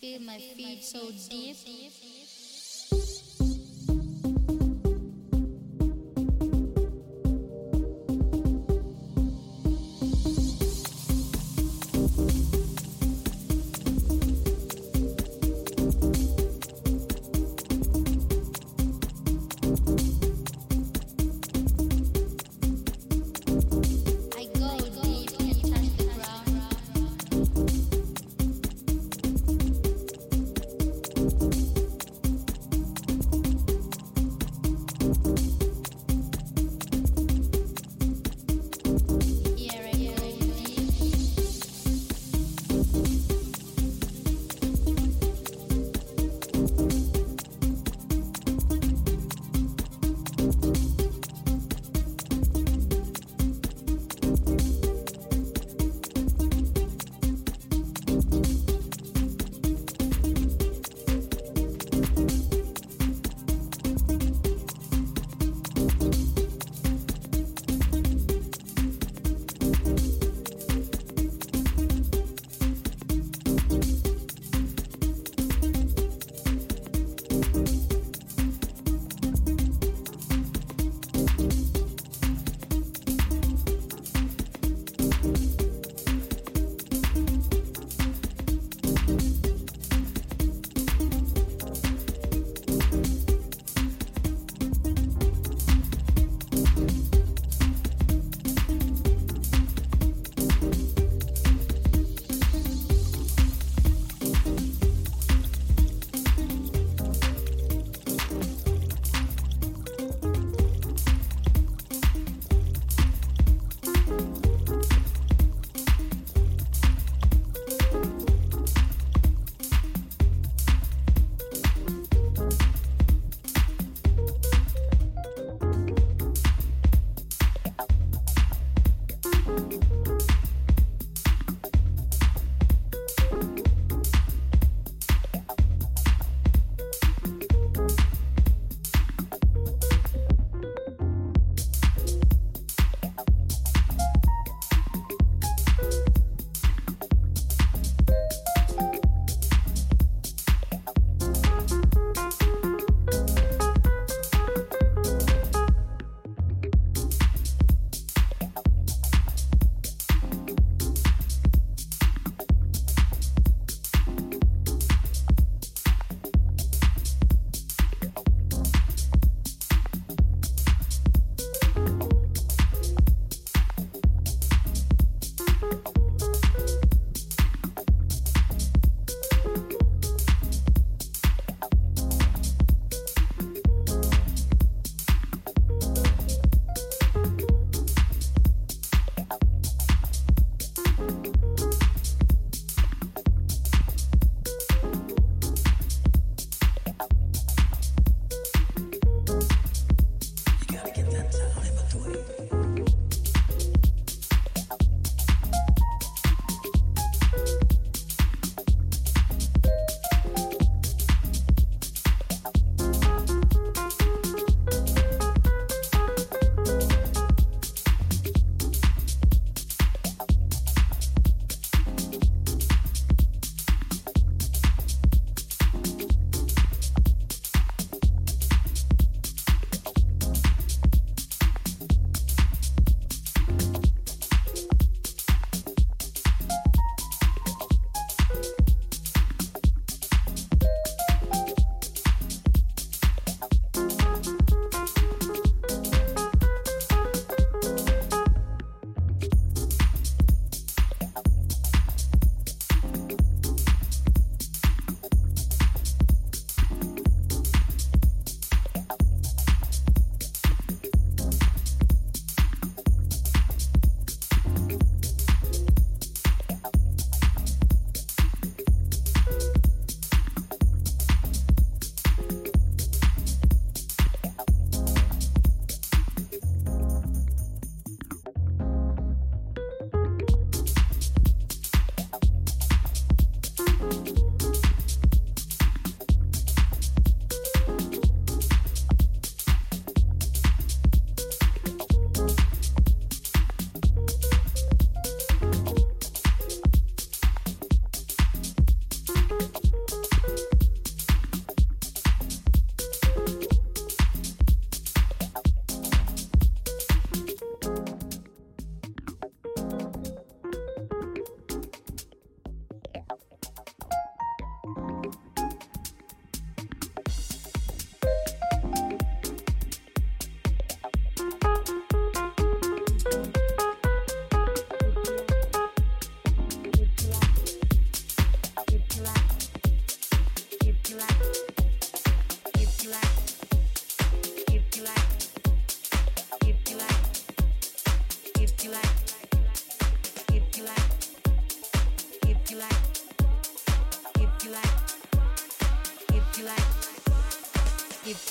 Feel my feet so deep.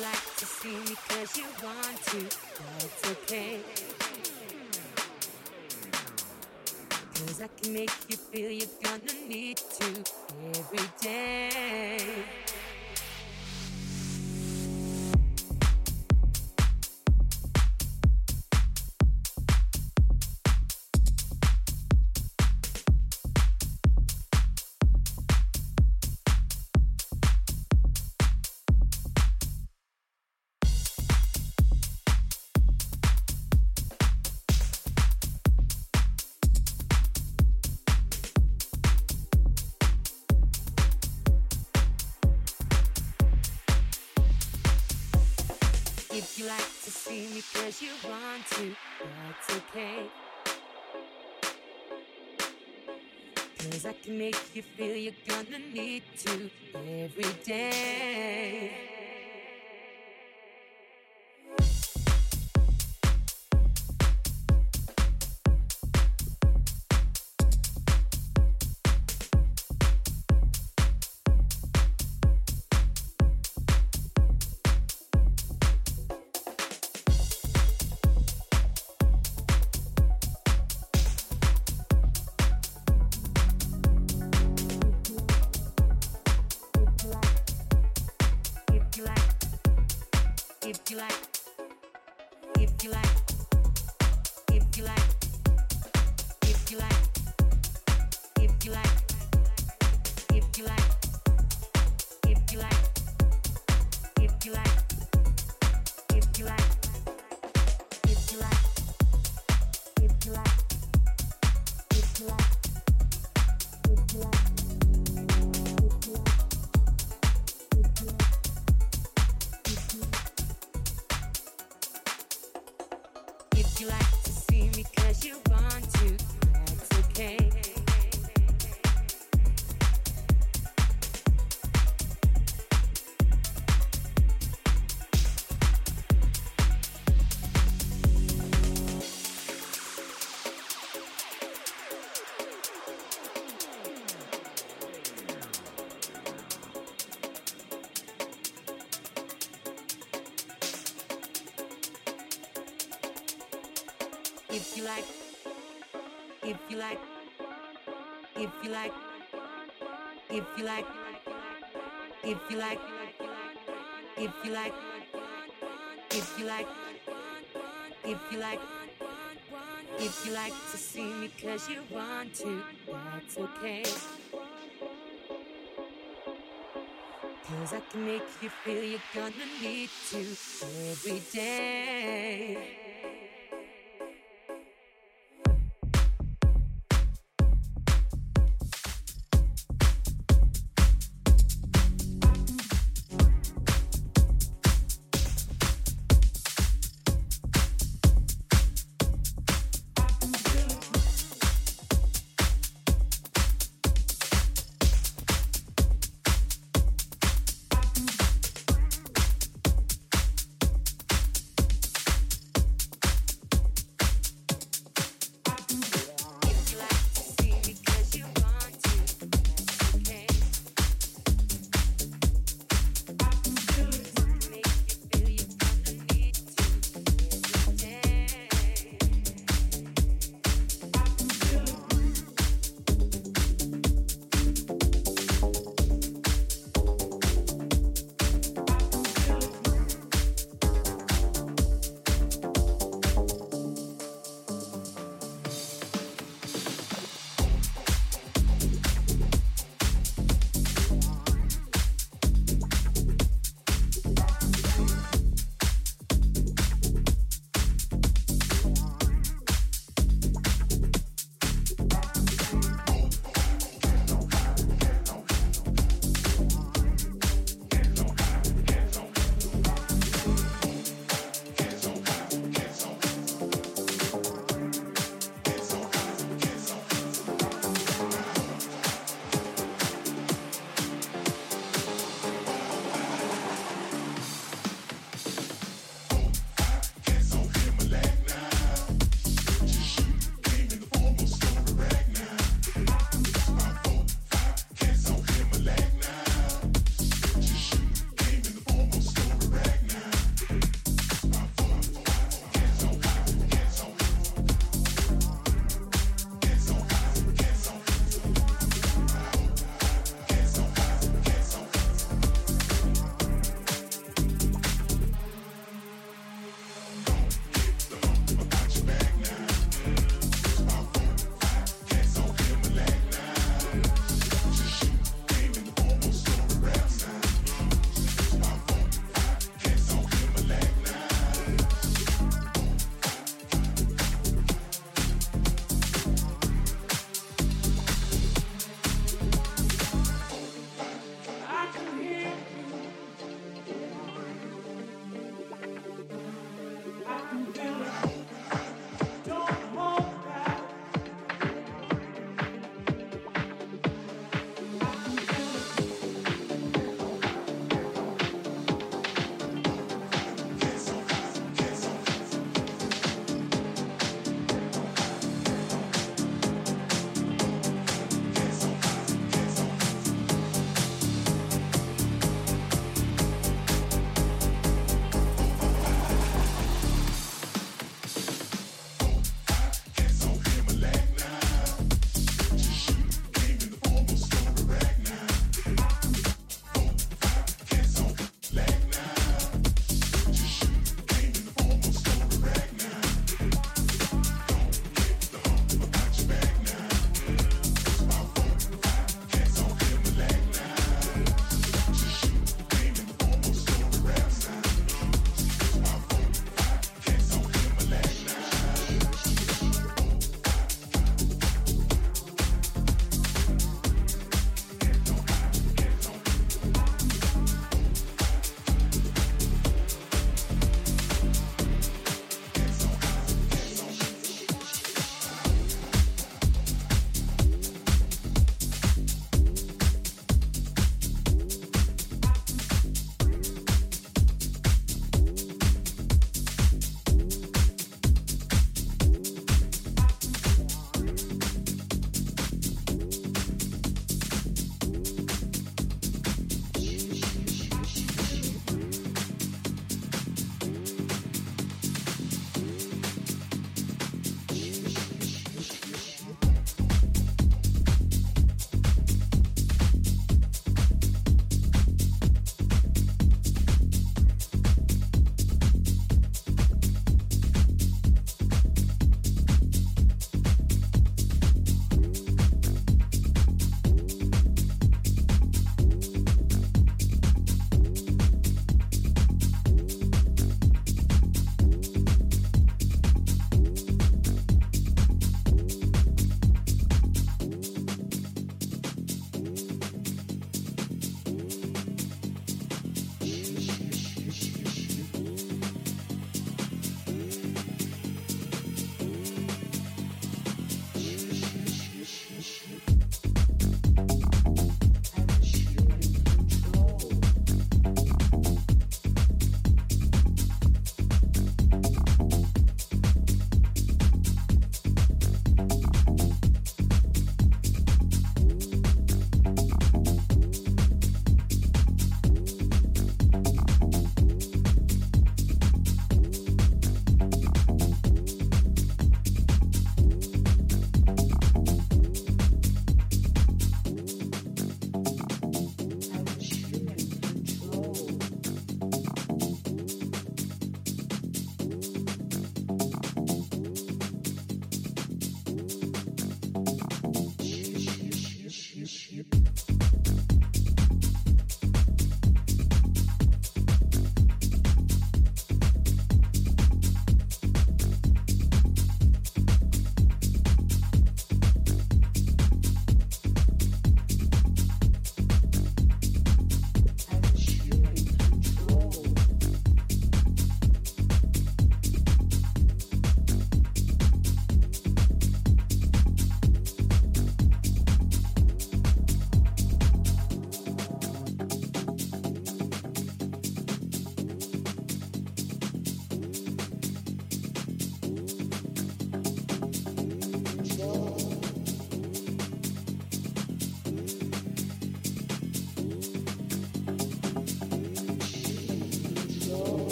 Like to see me cause you want to, that's okay. Cause I can make you feel you're gonna need make you feel you're gonna need to every day. If you like, if you like, if you like, if you like to see me cause you want to, that's okay. Cause I can make you feel you're gonna need to every day.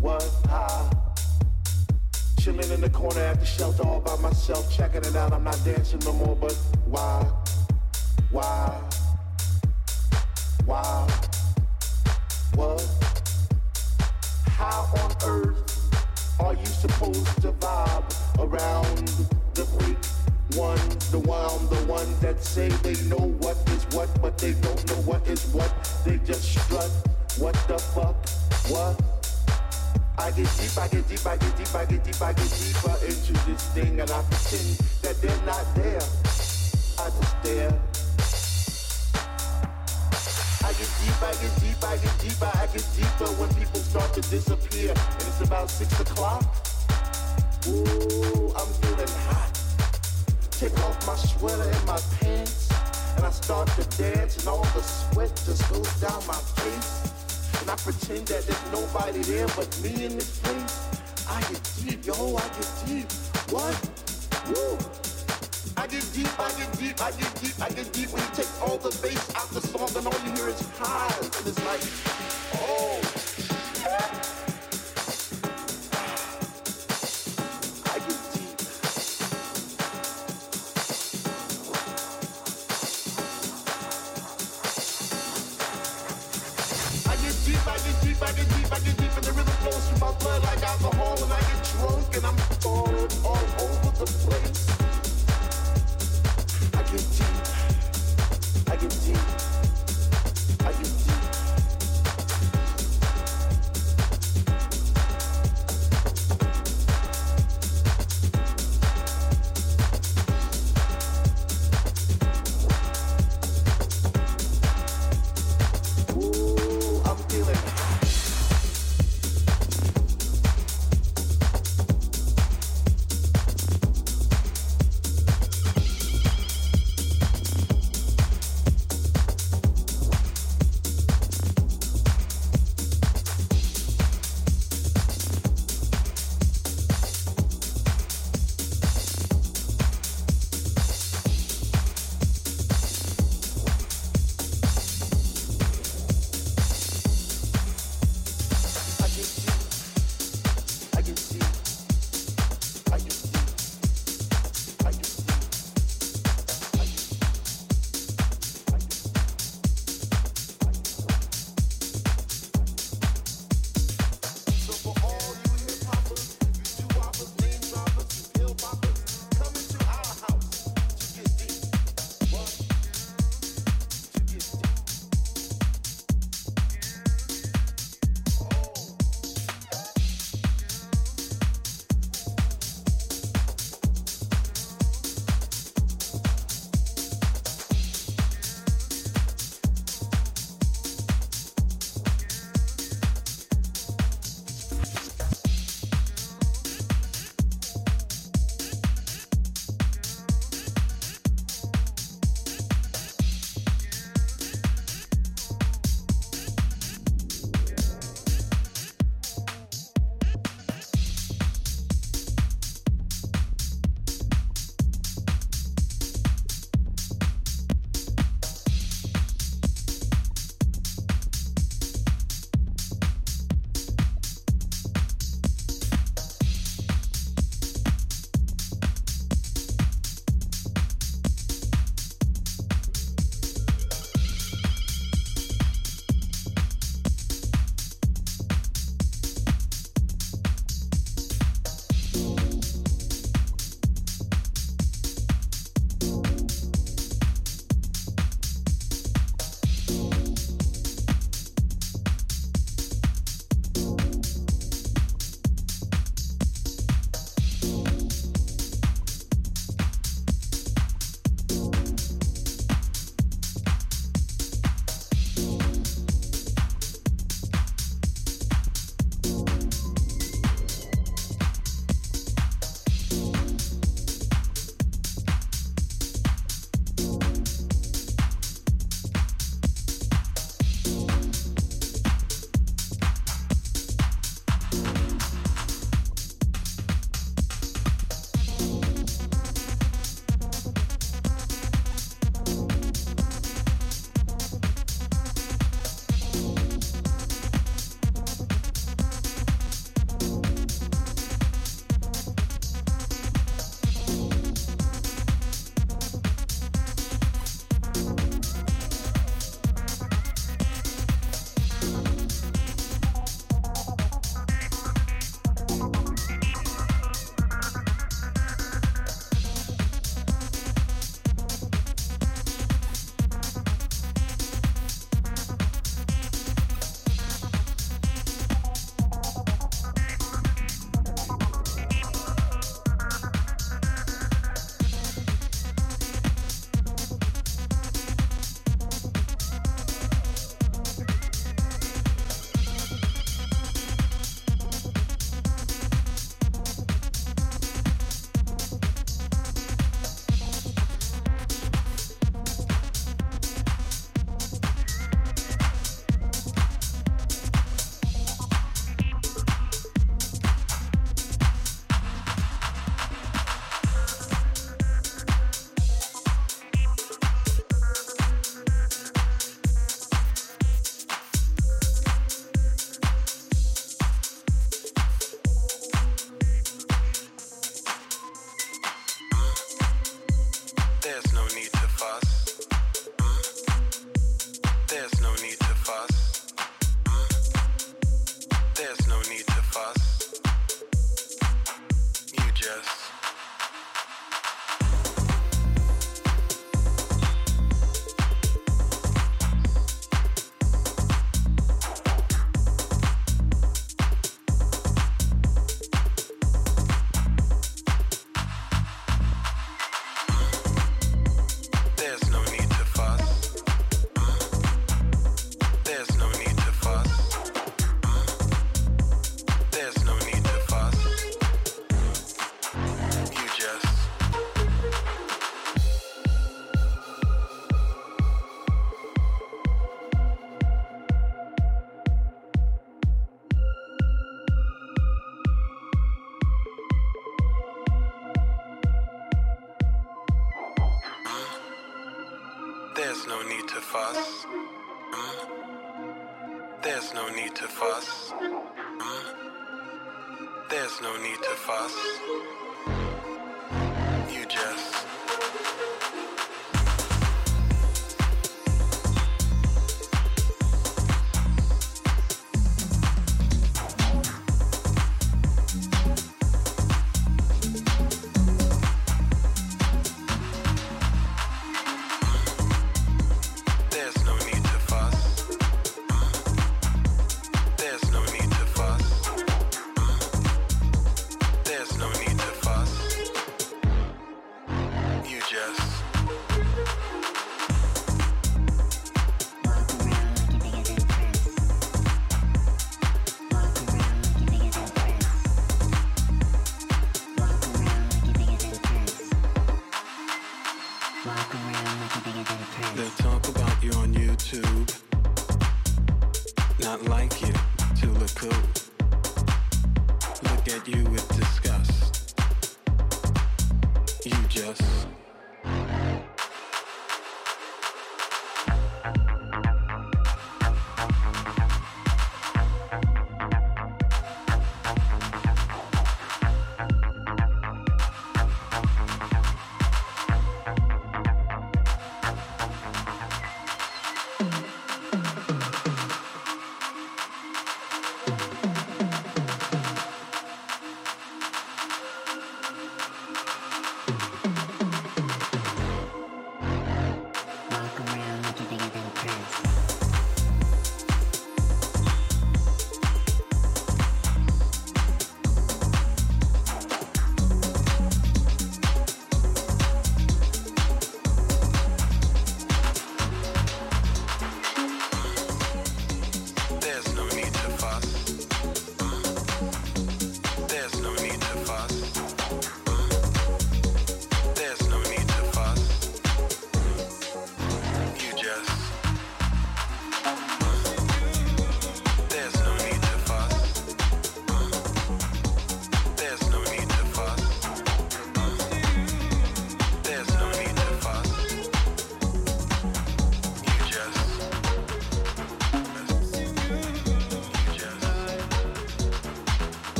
was high. Chilling in the corner at the shelter all by myself, checking it out. I'm not dancing no more, but why?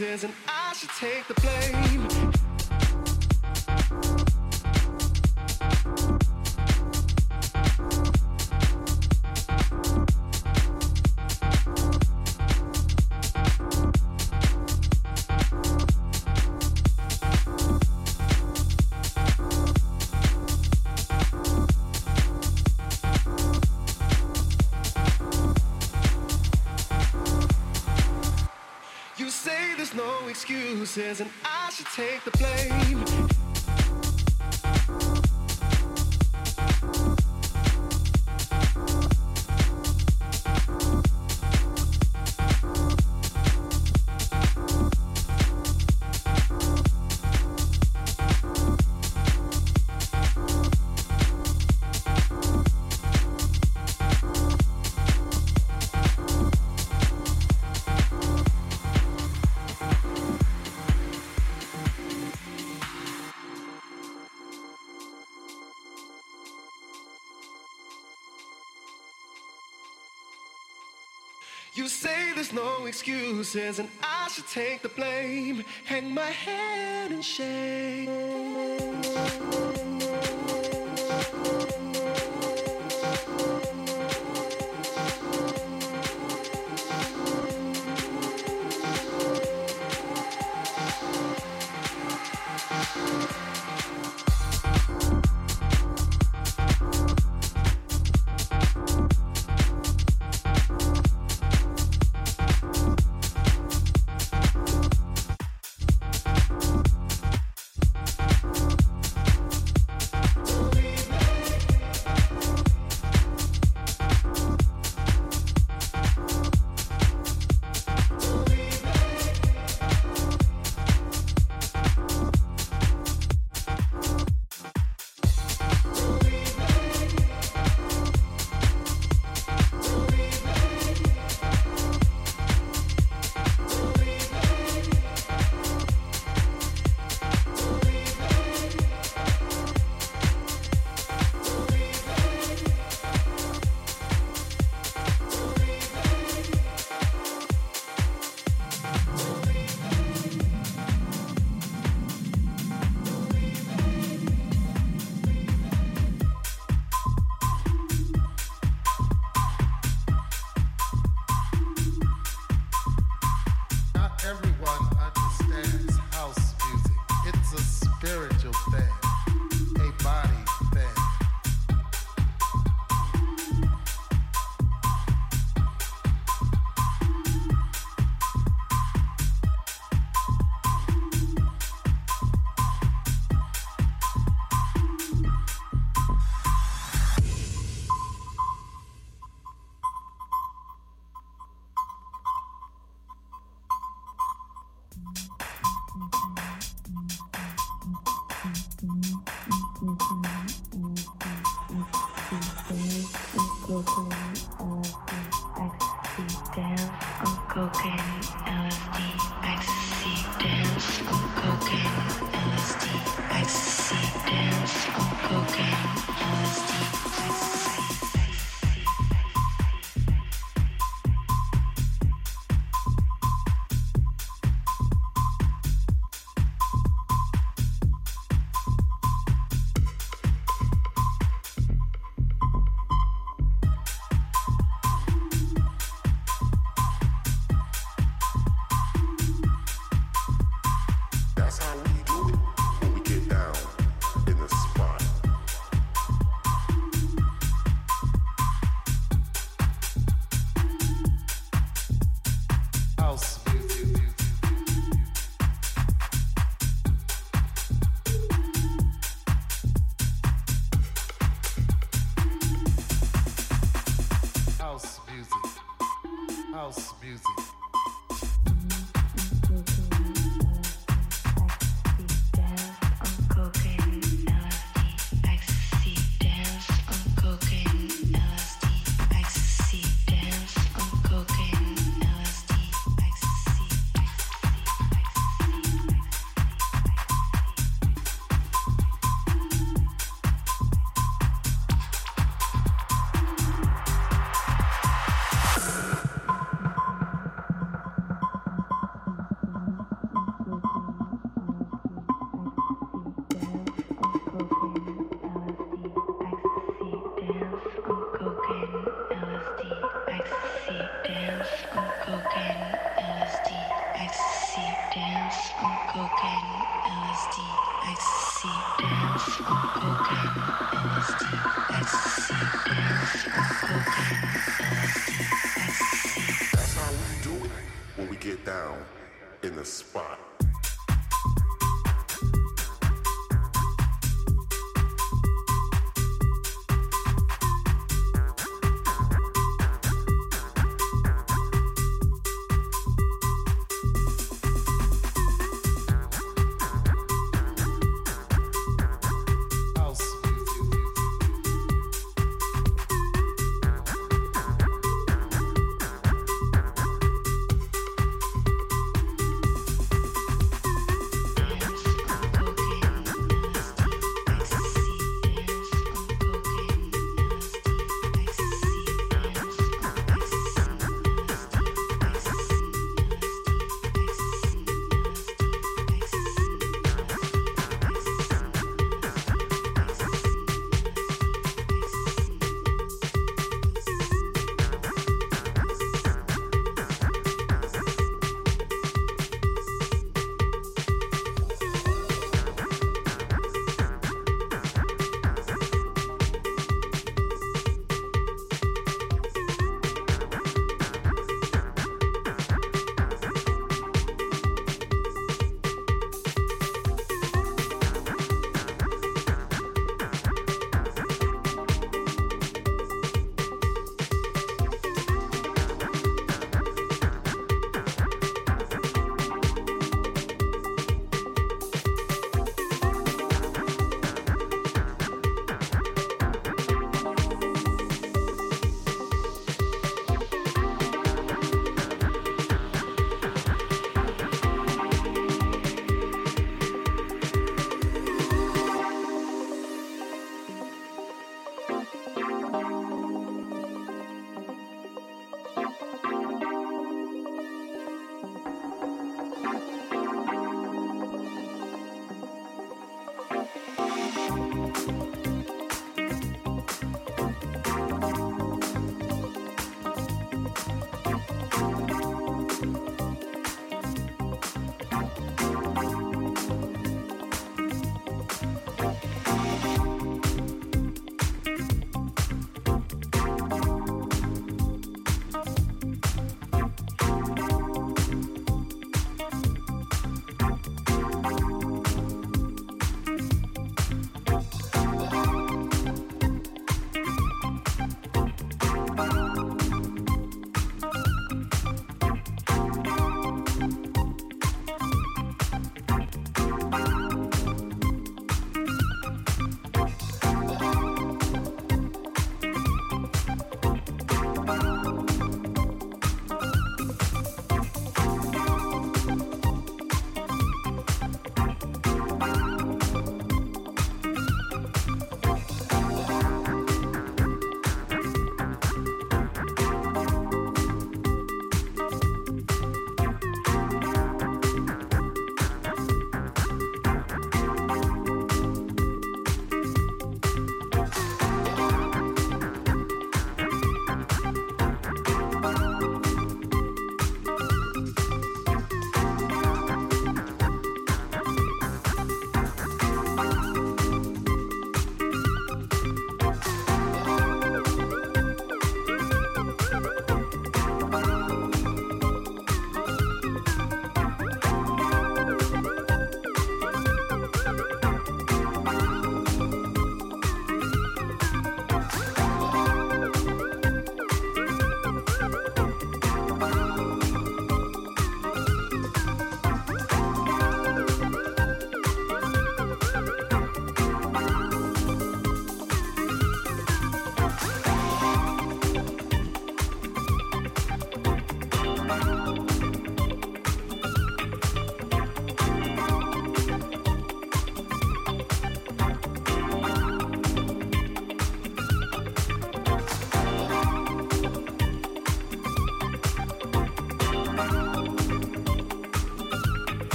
And I should take the blame. And I should take the blame. There's no excuses and I should take the blame. Hang my head in shame.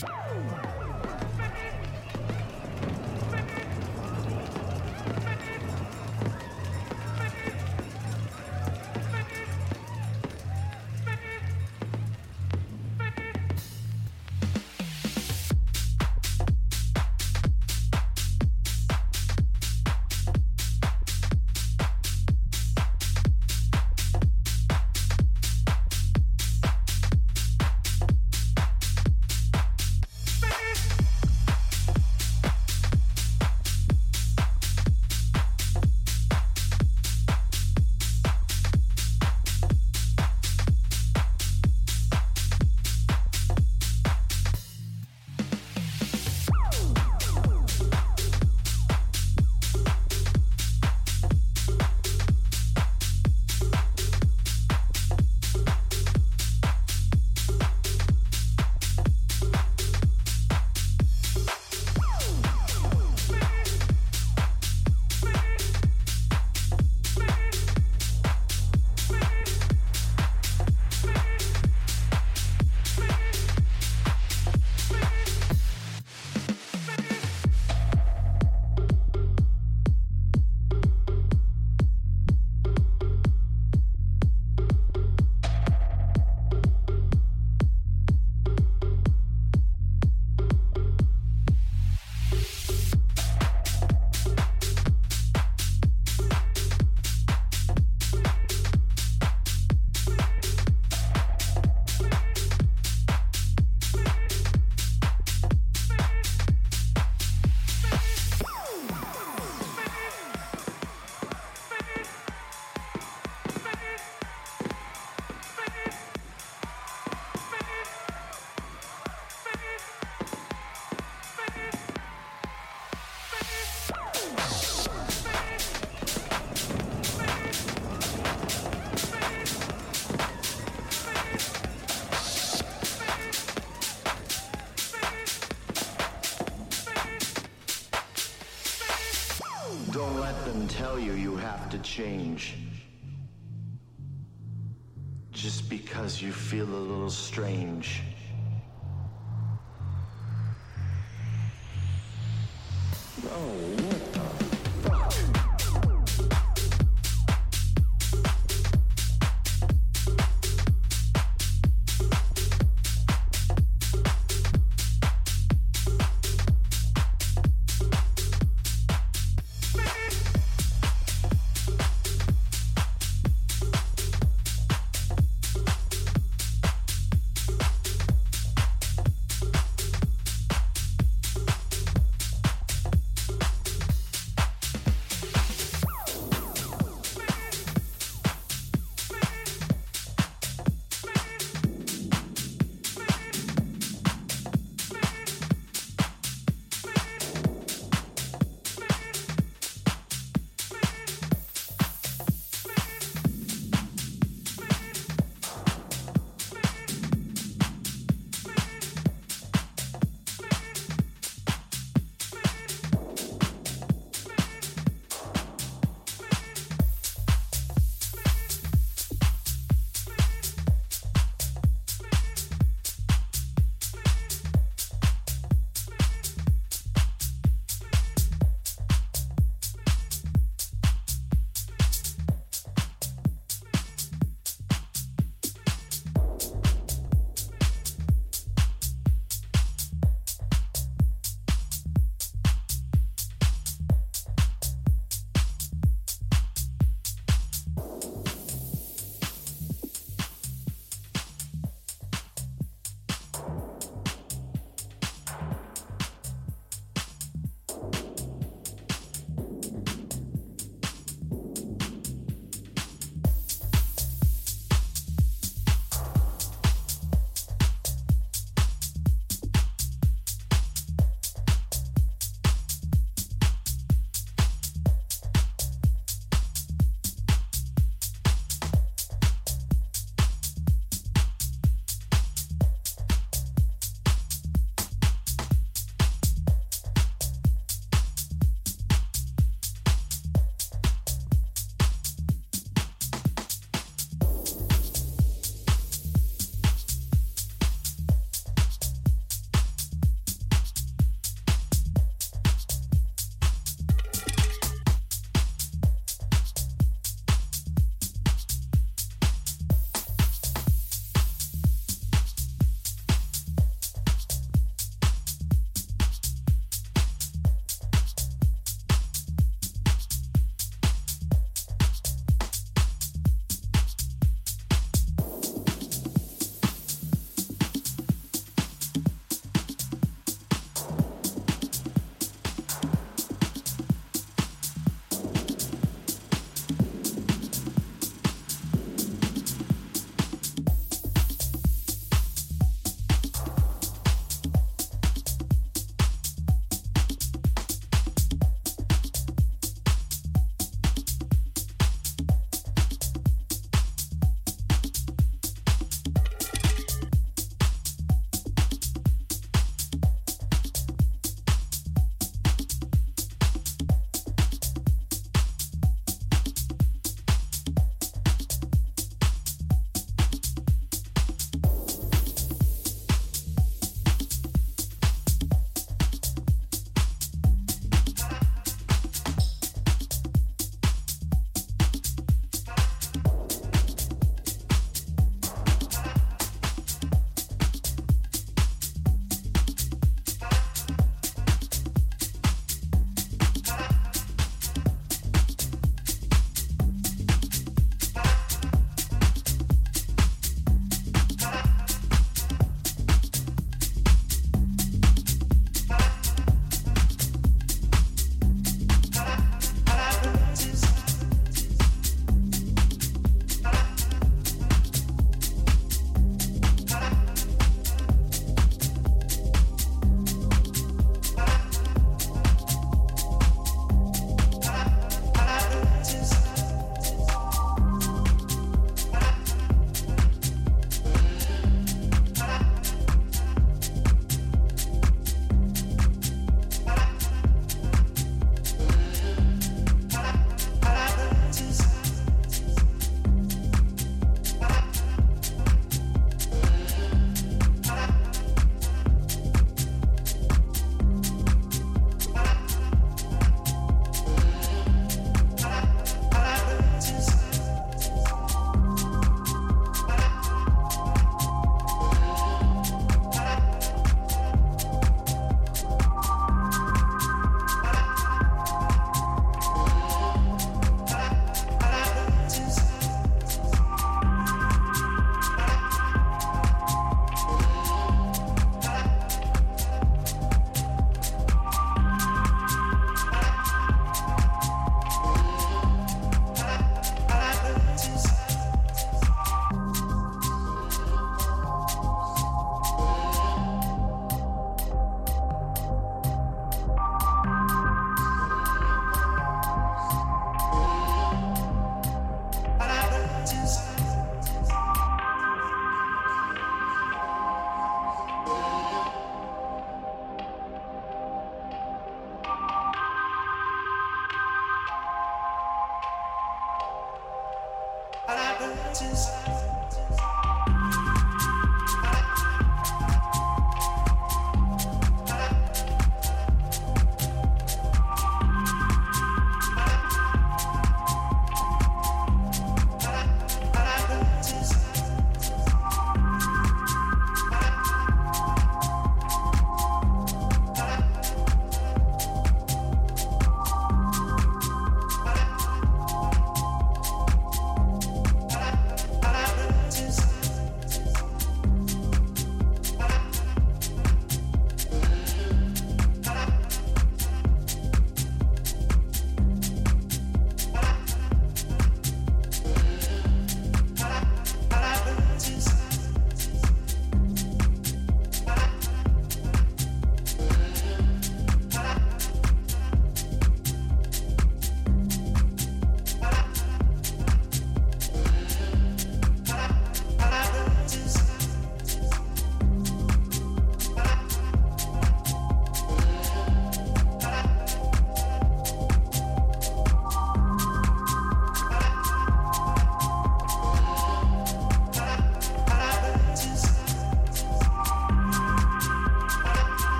Bye. Change just because you feel a little strange.